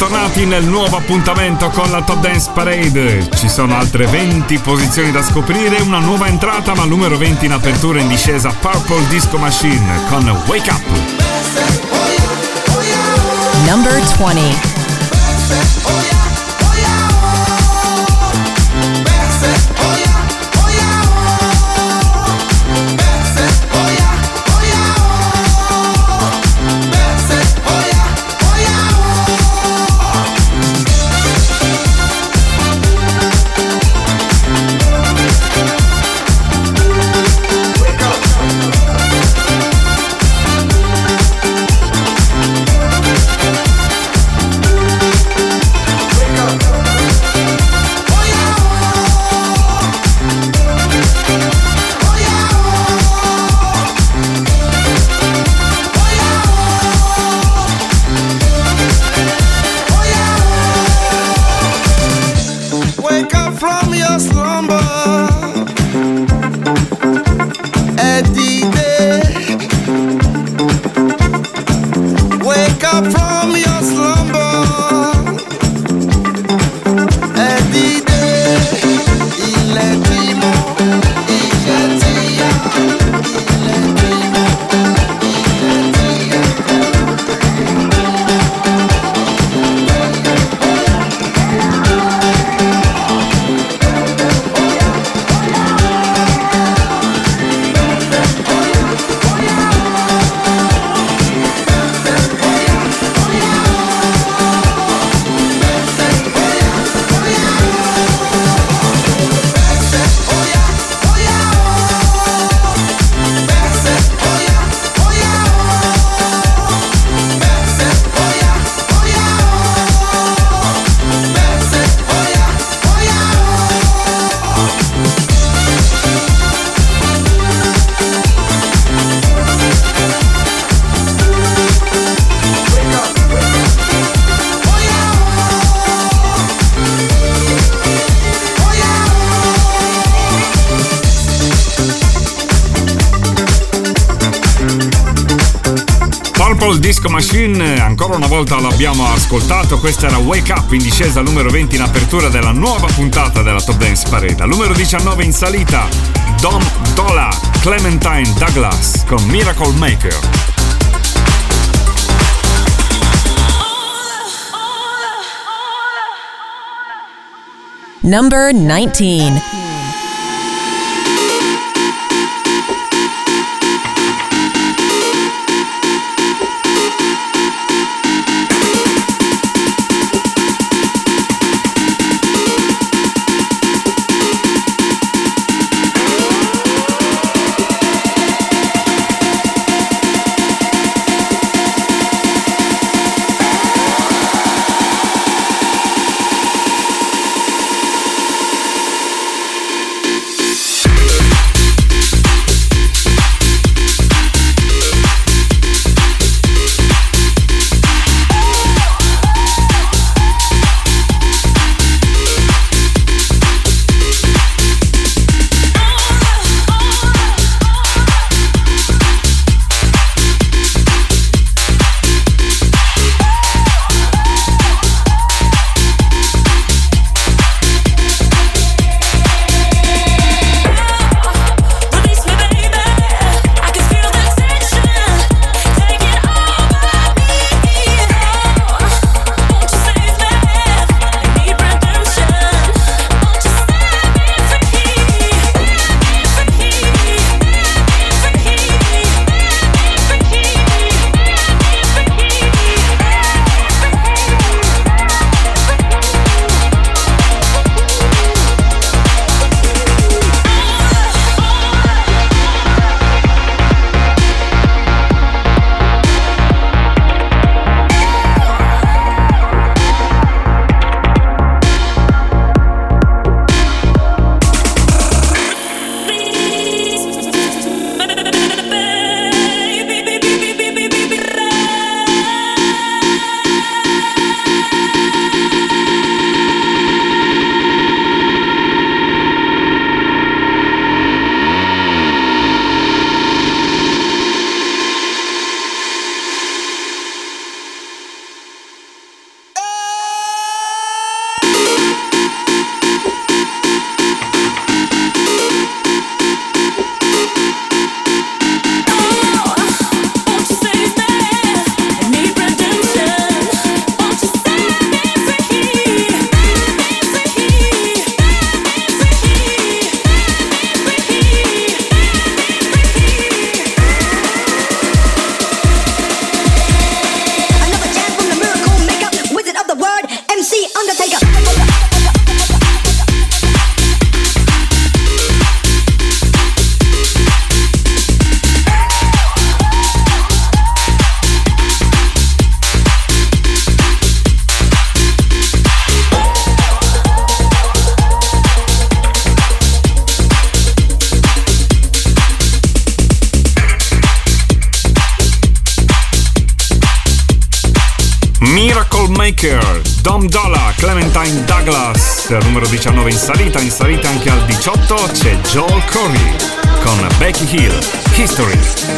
Bentornati nel nuovo appuntamento con la Top Dance Parade. Ci sono altre 20 posizioni da scoprire, una nuova entrata ma numero 20 in apertura in discesa Purple Disco Machine con Wake Up. Number 20. Ancora una volta l'abbiamo ascoltato, questa era Wake Up in discesa numero 20 in apertura della nuova puntata della Top Dance Parade. Numero 19 in salita, Dom Dola, Clementine Douglas con Miracle Maker. Number 19 salita, in salita anche al 18 c'è Joel Corey con Becky Hill, History.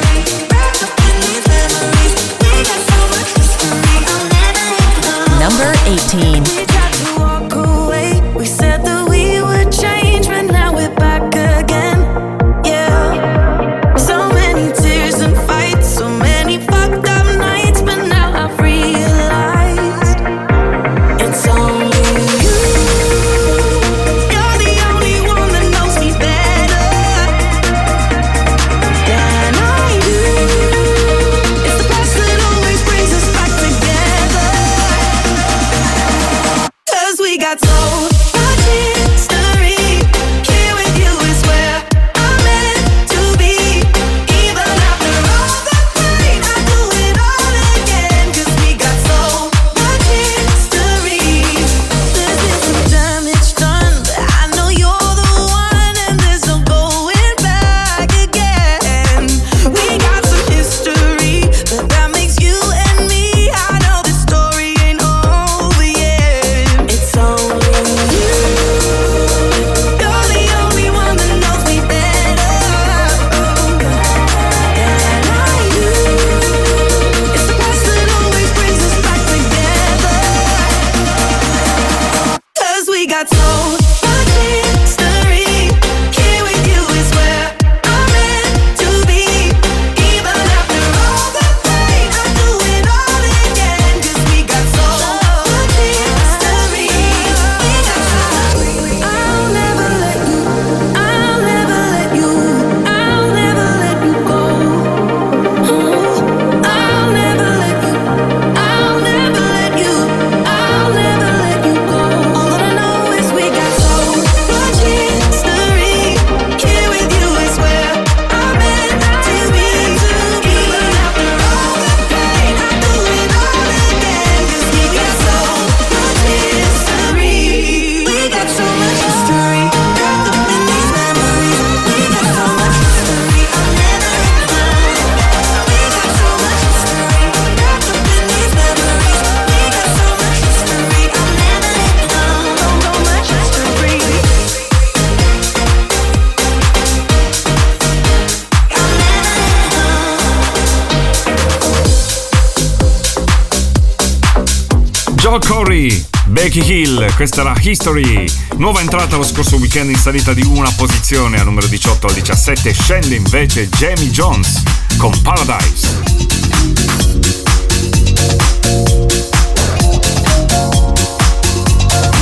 Becky Hill, questa era History. Nuova entrata lo scorso weekend in salita di una posizione, al numero 18 al 17 scende invece Jamie Jones con Paradise.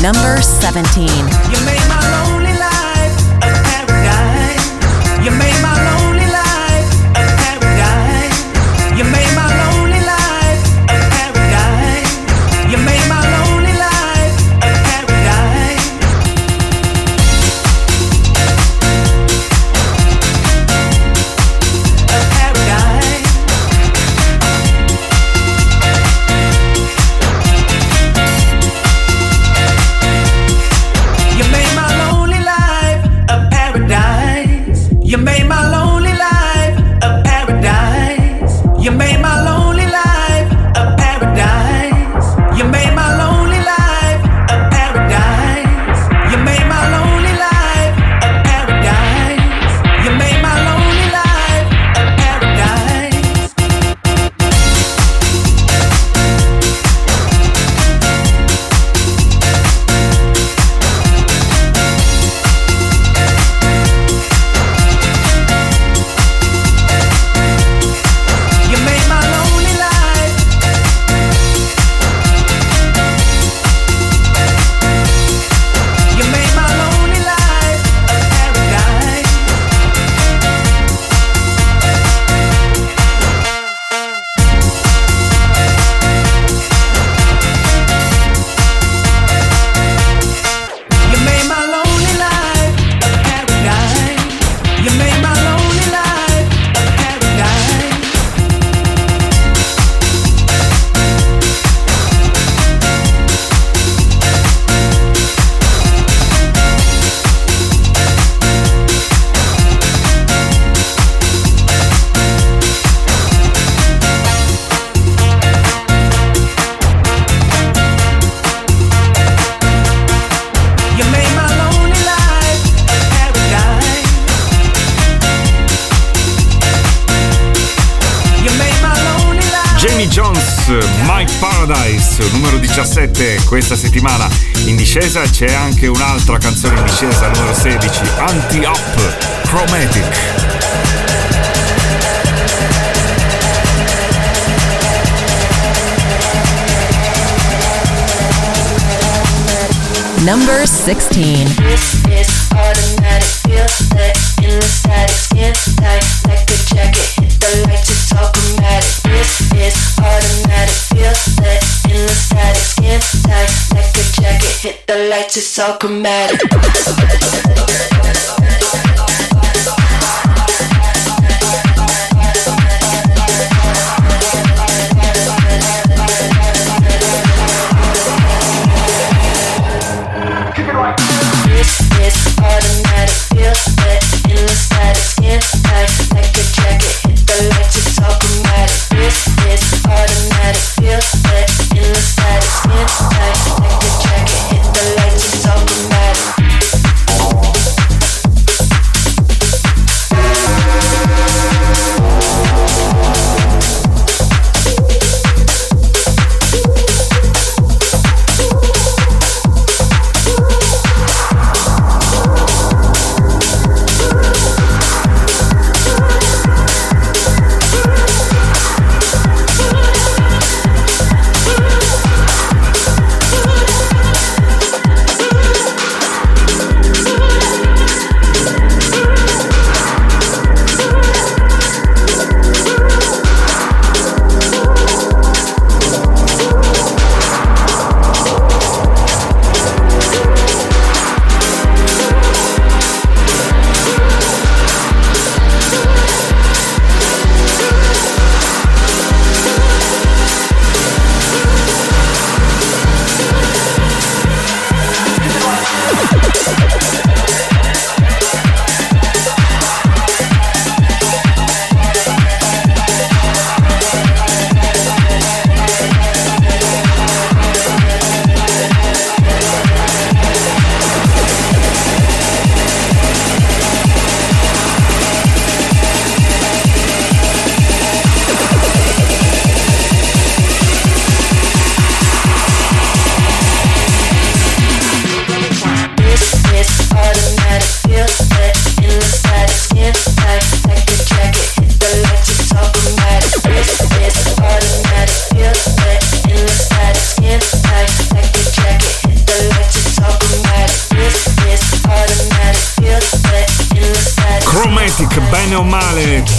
Number 17. Questa settimana in discesa c'è anche un'altra canzone in discesa, numero 16, Anti-Up, Chromatic. Number 16. It's all chromatic.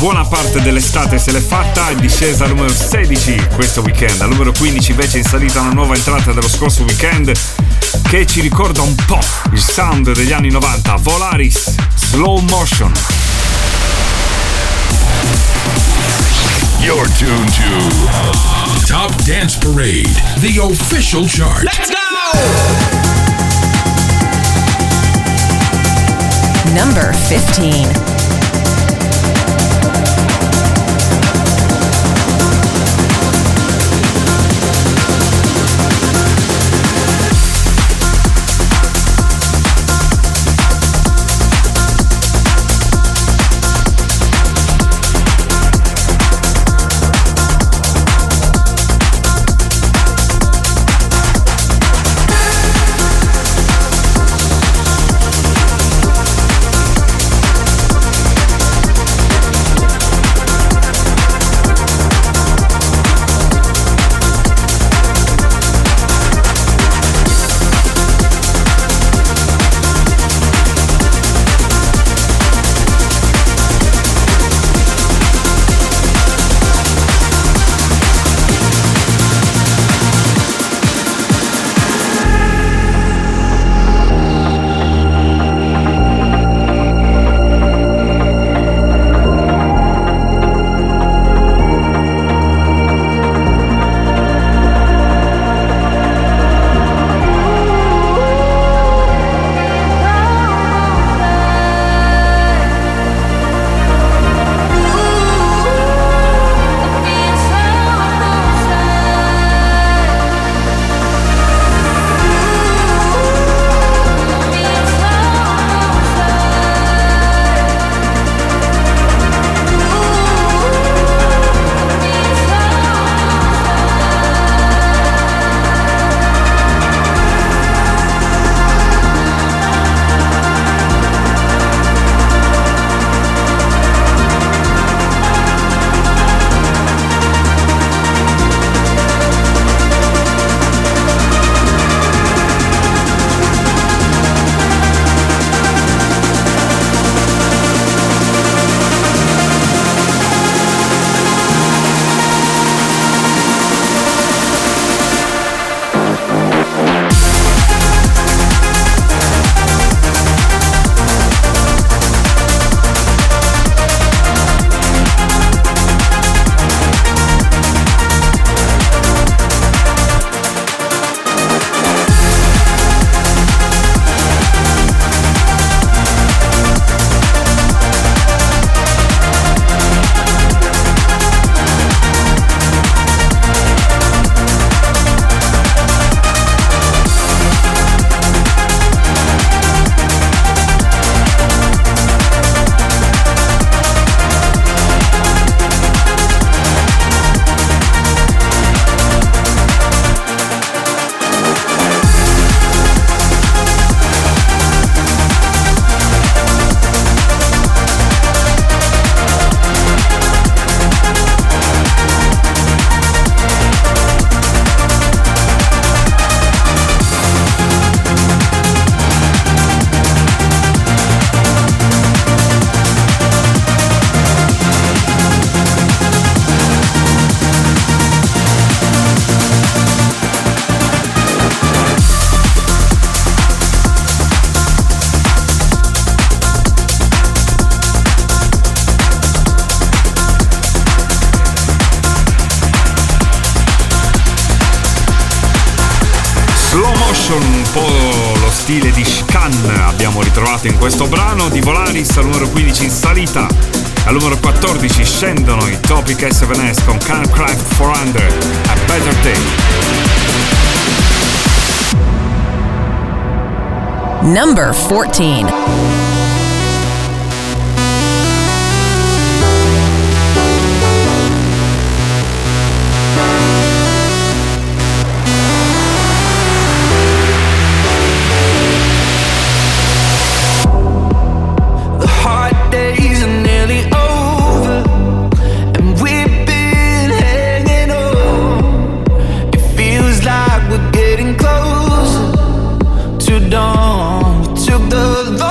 Buona parte dell'estate se l'è fatta, è discesa al numero 16 questo weekend, al numero 15 invece è in salita una nuova entrata dello scorso weekend che ci ricorda un po' il sound degli anni 90, Volaris, Slow Motion. You're tuned to Top Dance Parade, the official chart. Let's go! Number 15. Ritrovato in questo brano di Volaris al numero 15 in salita. Al numero 14 scendono i Topic S7S con Cancraft 400 A Better Day. Number 14. dawn. We took the long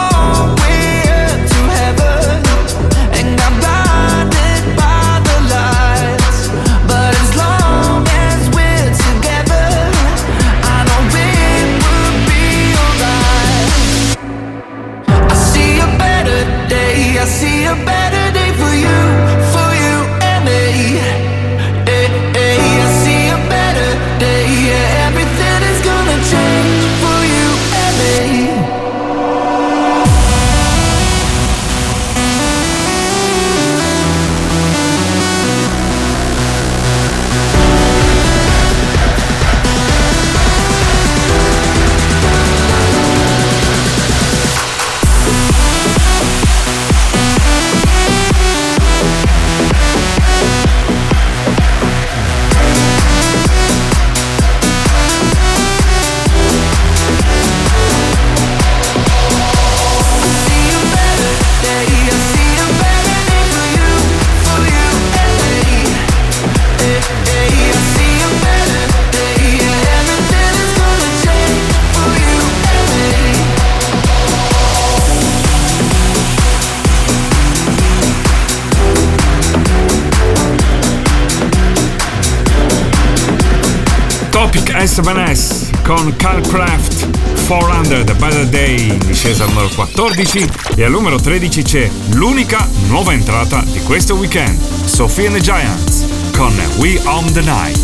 con Calcraft 400 Better Day in discesa al numero 14 e al numero 13 c'è l'unica nuova entrata di questo weekend, Sophie and the Giants con We Own the Night.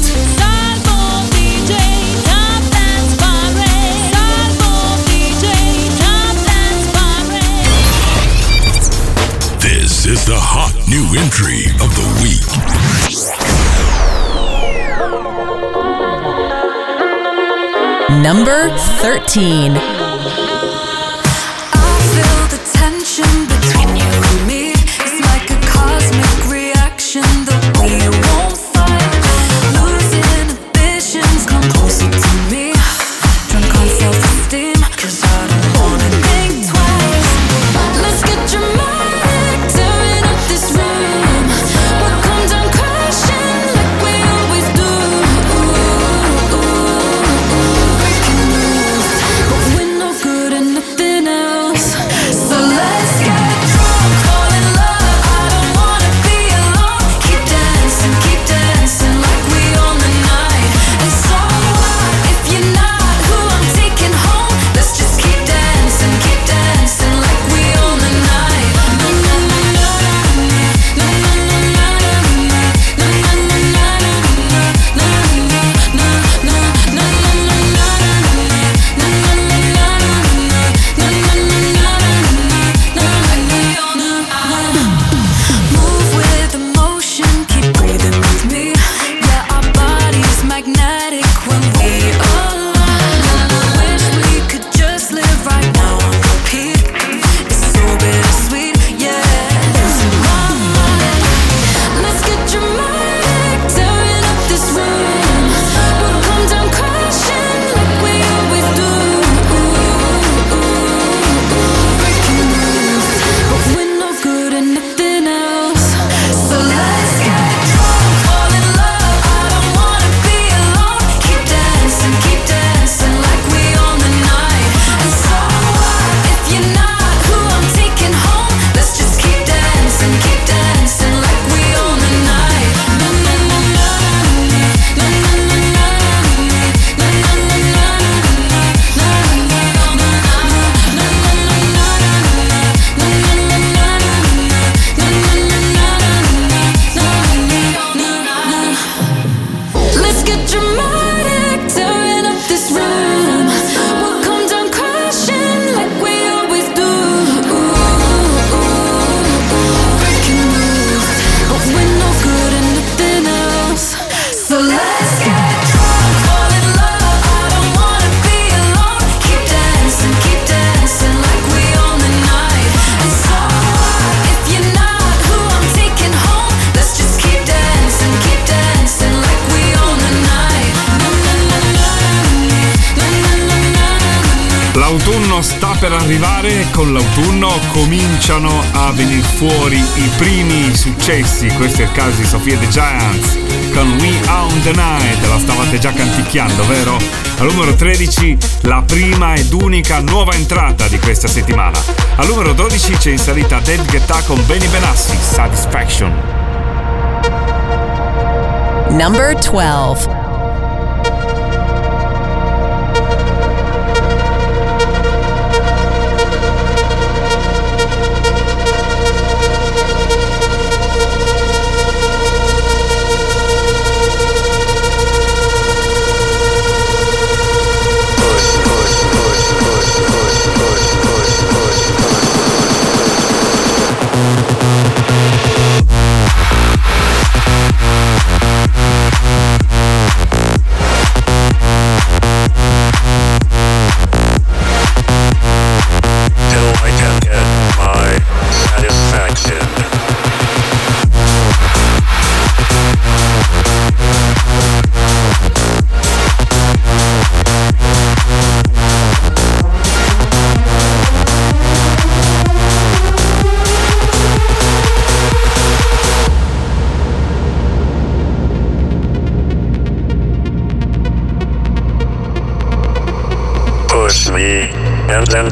This is the hot new entry of the week. Number 13. Fuori i primi successi. Questo è il caso di Sofia The Giants con We Own the Night. La stavate già canticchiando, vero? Al numero 13 la prima ed unica nuova entrata di questa settimana. Al numero 12 c'è in salita Dead Guetta con Benny Benassi, Satisfaction. Number 12.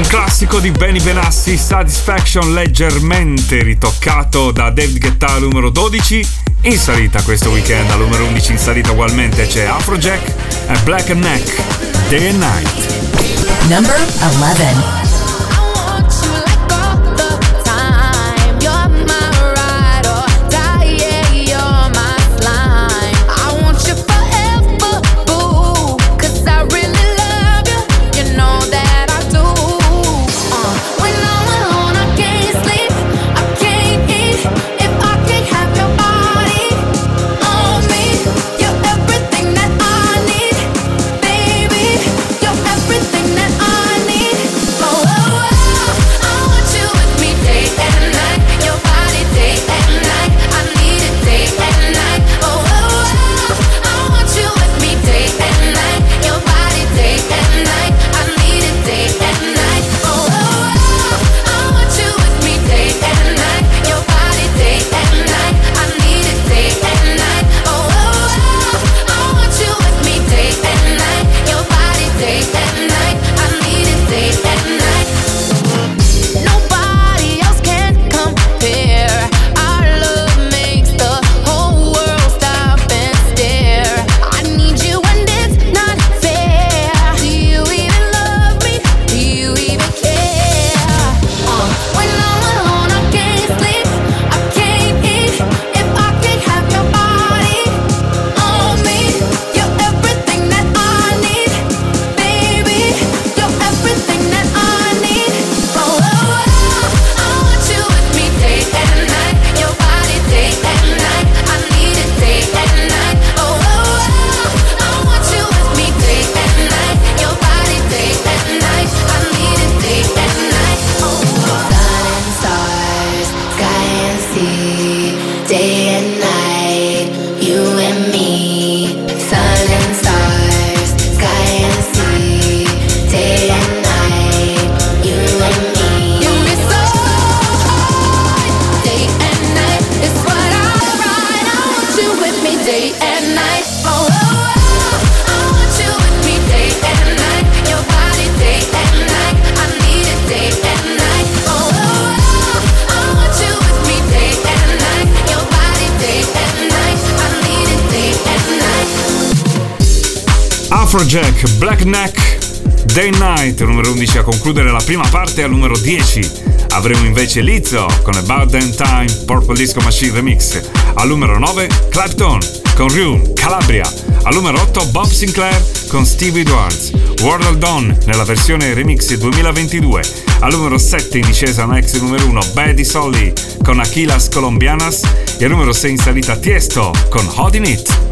Classico di Benny Benassi, Satisfaction leggermente ritoccato da David Guetta numero 12. In salita questo weekend al numero 11 in salita ugualmente c'è Afrojack e Black Neck, Day and Night. Number 11 Afrojack, Black Neck, Day Night, numero 11 a concludere la prima parte, al numero 10 avremo invece Lizzo con About Damn Time, Purple Disco Machine Remix, al numero 9 Clapton con Rune, Calabria, al numero 8 Bob Sinclair con Steve Edwards, World of Dawn nella versione remix 2022, al numero 7 in discesa next numero 1 Buddy Solly con Aquilas Colombianas. E al numero 6 in salita Tiesto con Holding It.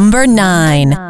number nine.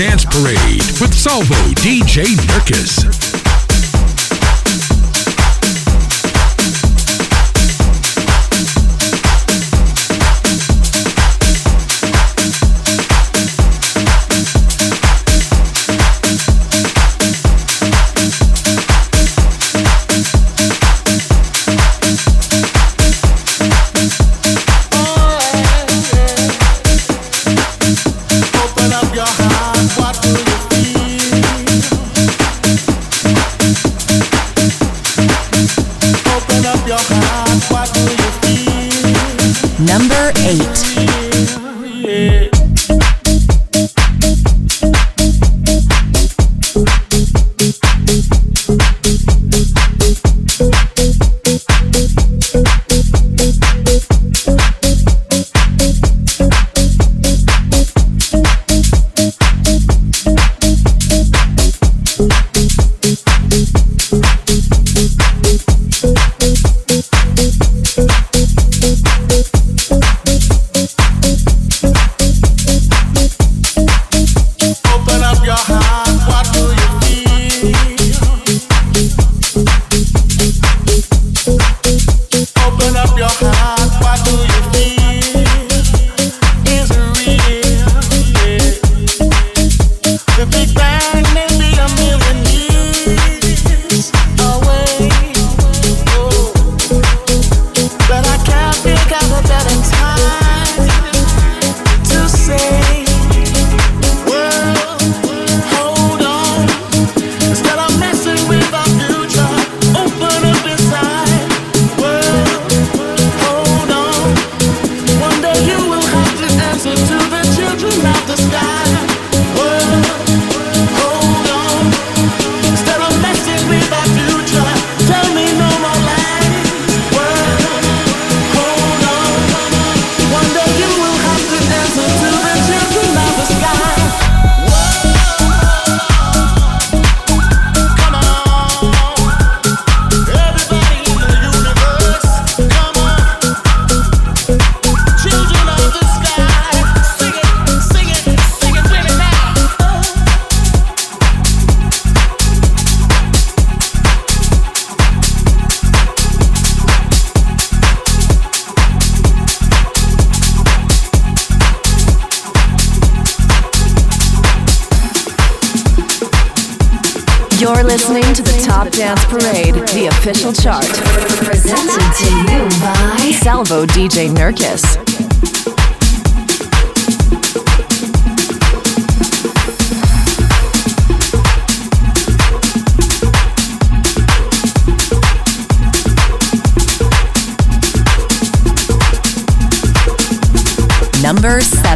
Dance Parade with Salvo DJ Nurkis.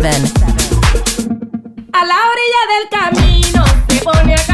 A la orilla del camino se pone a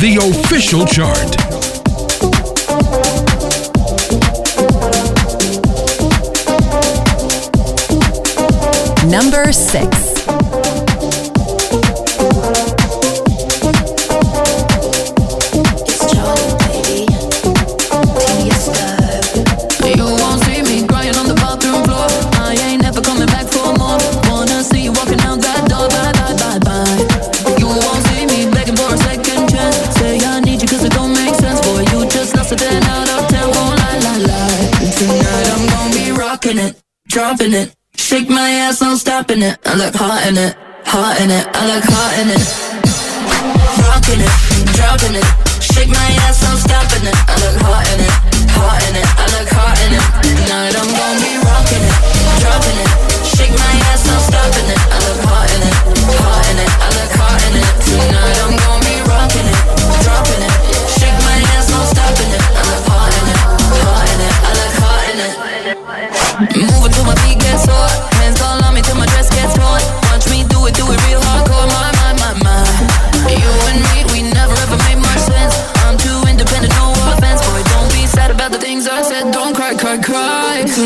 the official chart. I look hot in it, hot in it, I look hot in it. Rockin' it, dropping it, shake my ass, I'm stopping it. I look hot in it, hot in it, I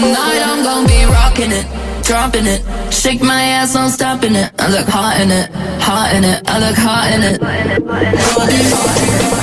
Tonight I'm gonna be rocking it, dropping it. Shake my ass, I'm stopping it. I look hot in it, hot in it. I look hot in it. Hot in it.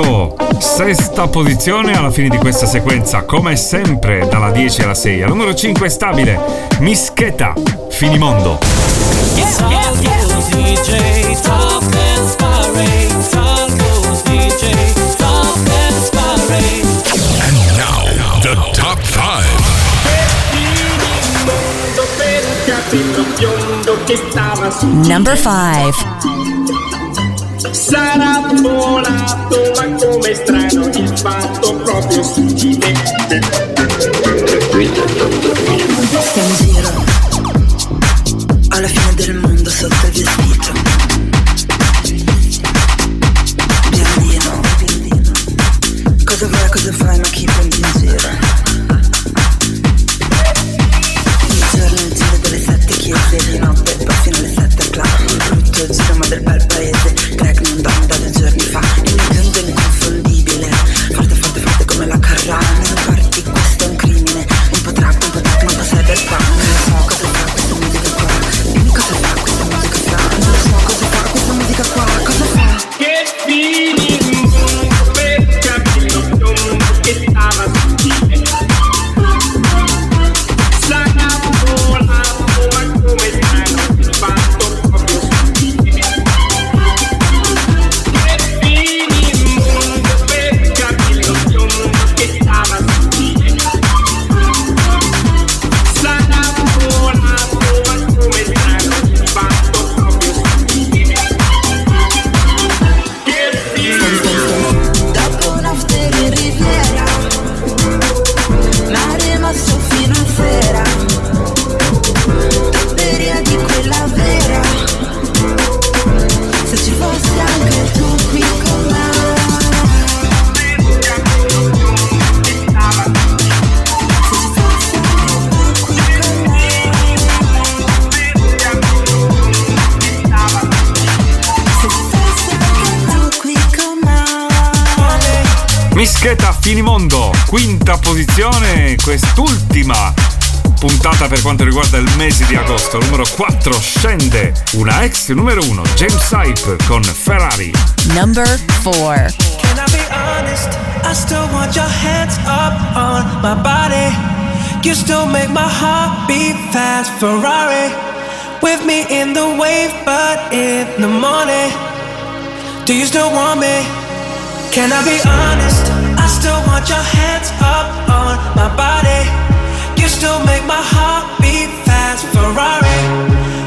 arrivato sesta posizione alla fine di questa sequenza, come sempre dalla 10 alla 6. Al numero 5 stabile, Mischeta, Finimondo. Yeah, yeah, yeah. And now, the top 5. Number 5 sarà volato ma come strano il fatto proprio su di me. quest'ultima puntata per quanto riguarda il mese di agosto, numero 4 scende una ex numero 1, James Hype con Ferrari. Number 4 Can I be honest? I still want your hands up on my body. You still make my heart beat fast, Ferrari. With me in the wave, but in the morning. Do you still want me? Can I be honest? I still want your hands up on on my body. You still make my heart beat fast, Ferrari.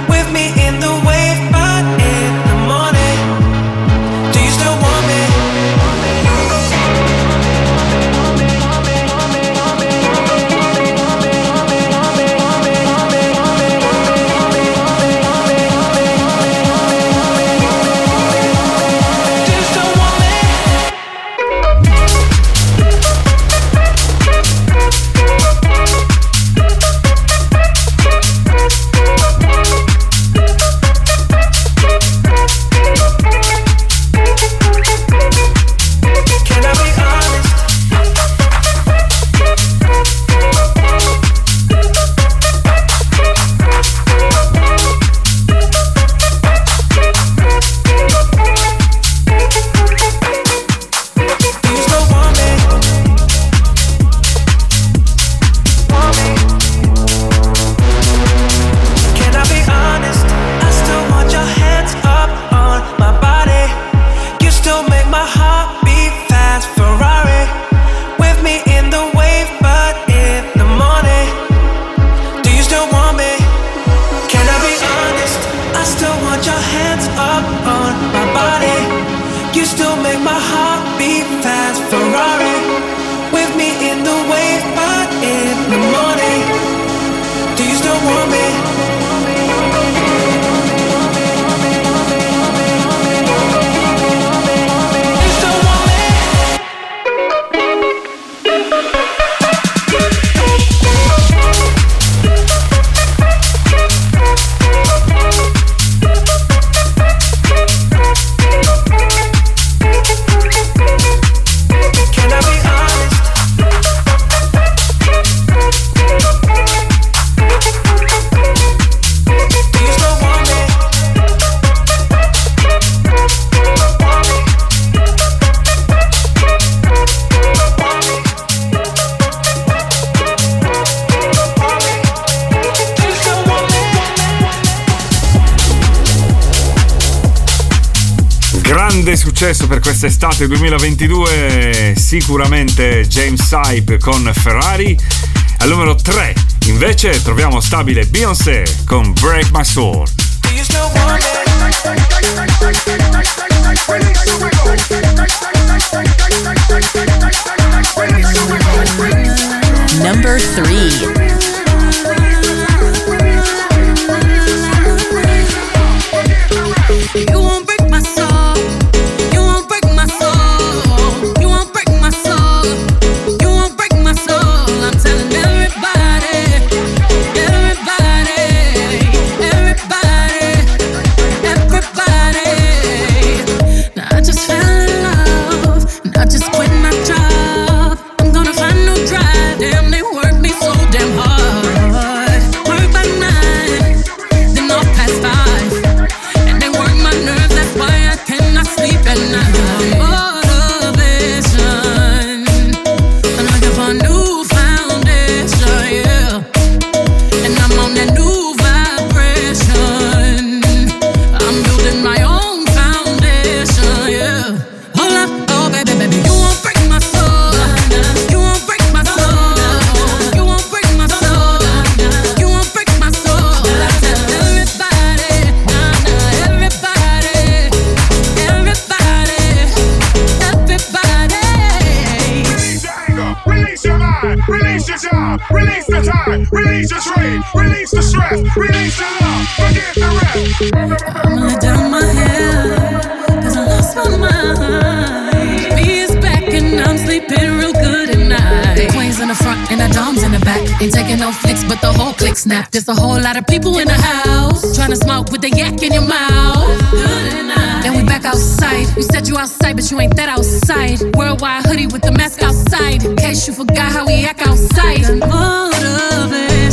successo per quest'estate 2022 sicuramente James Hype con Ferrari. Al numero 3 invece troviamo stabile Beyoncé con Break My Soul. Number 3 I'm gonna down my hair, cause I lost my mind. Me back and I'm sleeping real good at. The queens in the front and the doms in the back. Ain't taking no flicks, but the whole click snap. There's a whole lot of people in the house. Trying to smoke with the yak in your mouth. Then we back outside. You said you outside, but you ain't that outside. Worldwide hoodie with the mask outside. Case you forgot how we act outside. Motivation.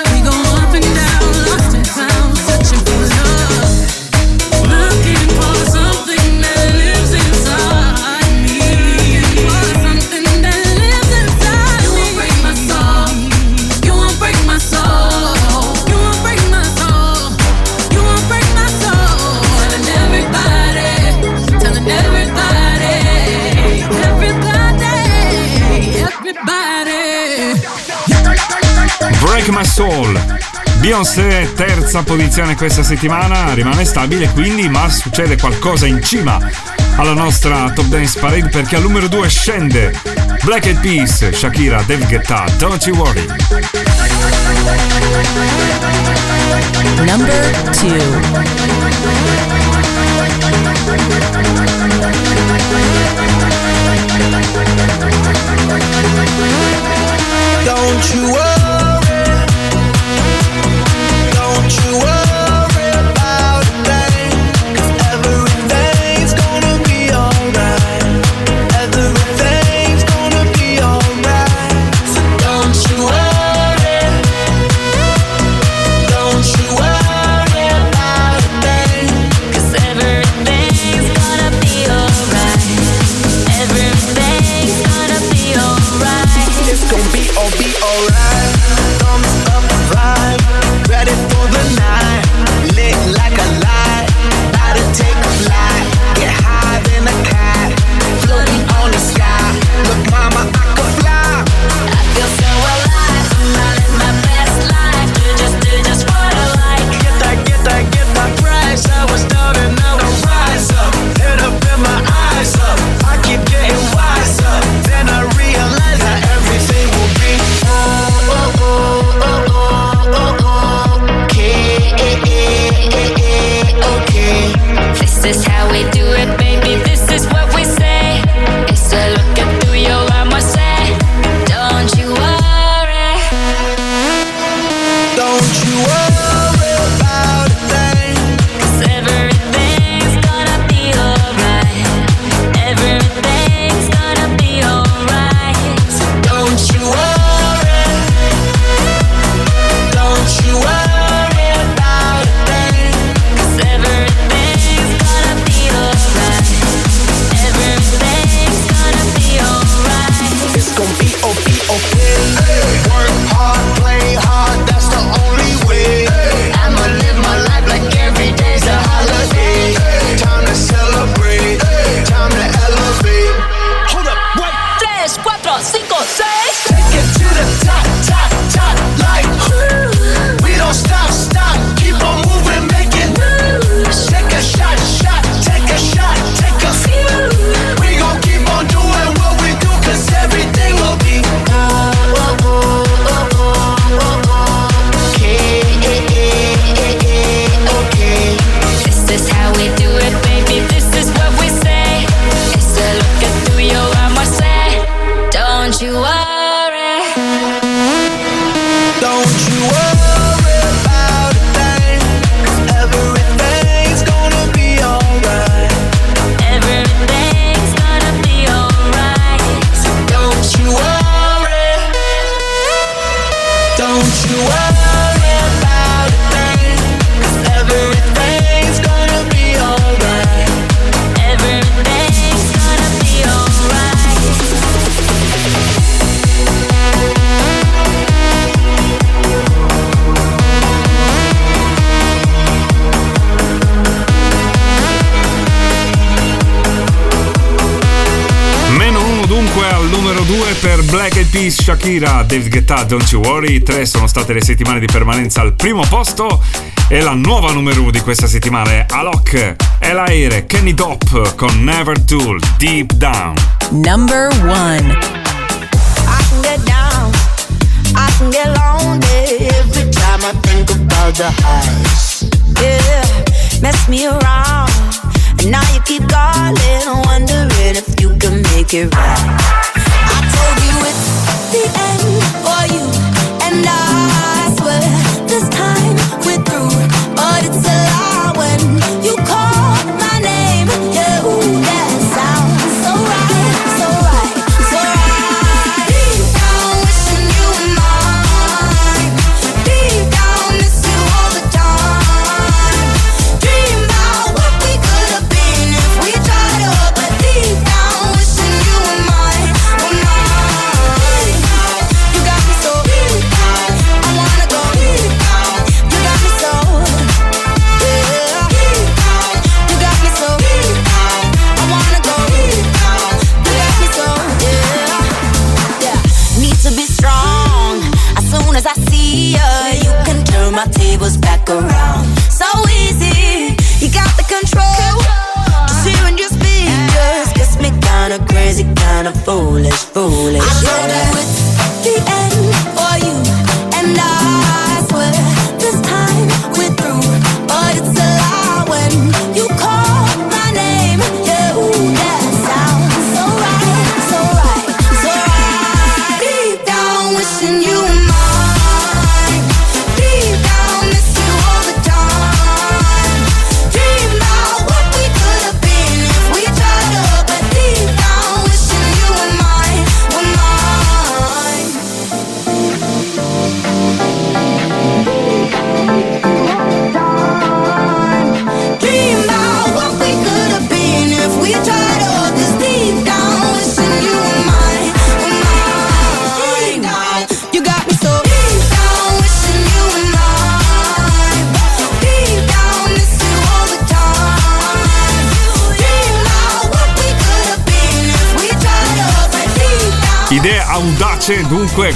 Minions, terza posizione questa settimana, rimane stabile quindi, ma succede qualcosa in cima alla nostra Top Dance Parade perché al numero 2 scende Black Eyed Peas, Shakira, David Guetta, Don't You Worry. Number 2 Don't you worry per Black and Peas, Shakira, David Guetta, Don't You Worry. Tre sono state le settimane di permanenza al primo posto e la nuova numero uno di questa settimana è Alok, Elaire, Kenny Dop con Never Tool, Deep Down. Number one. I can get down, I can get lonely every time I think about the highs. Yeah, mess me around. And now you keep calling, wondering if you can make it right. This time we're through, but it's a we was back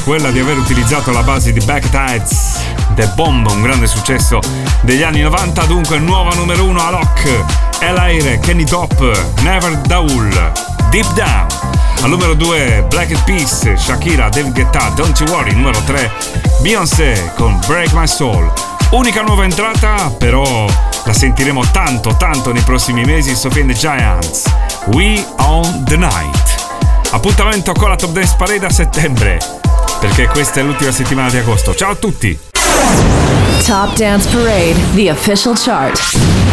quella di aver utilizzato la base di Back Tides The Bomb, un grande successo degli anni 90, dunque nuova numero 1 a Lock, El Aire, Kenny Top, Never Daul, Deep Down. Al numero 2 Black Peas, Shakira, David Guetta, Don't You Worry. Numero 3 Beyoncé con Break My Soul. Unica nuova entrata, però la sentiremo tanto tanto nei prossimi mesi, Sophie and the Giants. We Own the Night. Appuntamento con la Top Dance Parade a settembre, perché questa è l'ultima settimana di agosto. Ciao a tutti! Top Dance Parade, the official chart.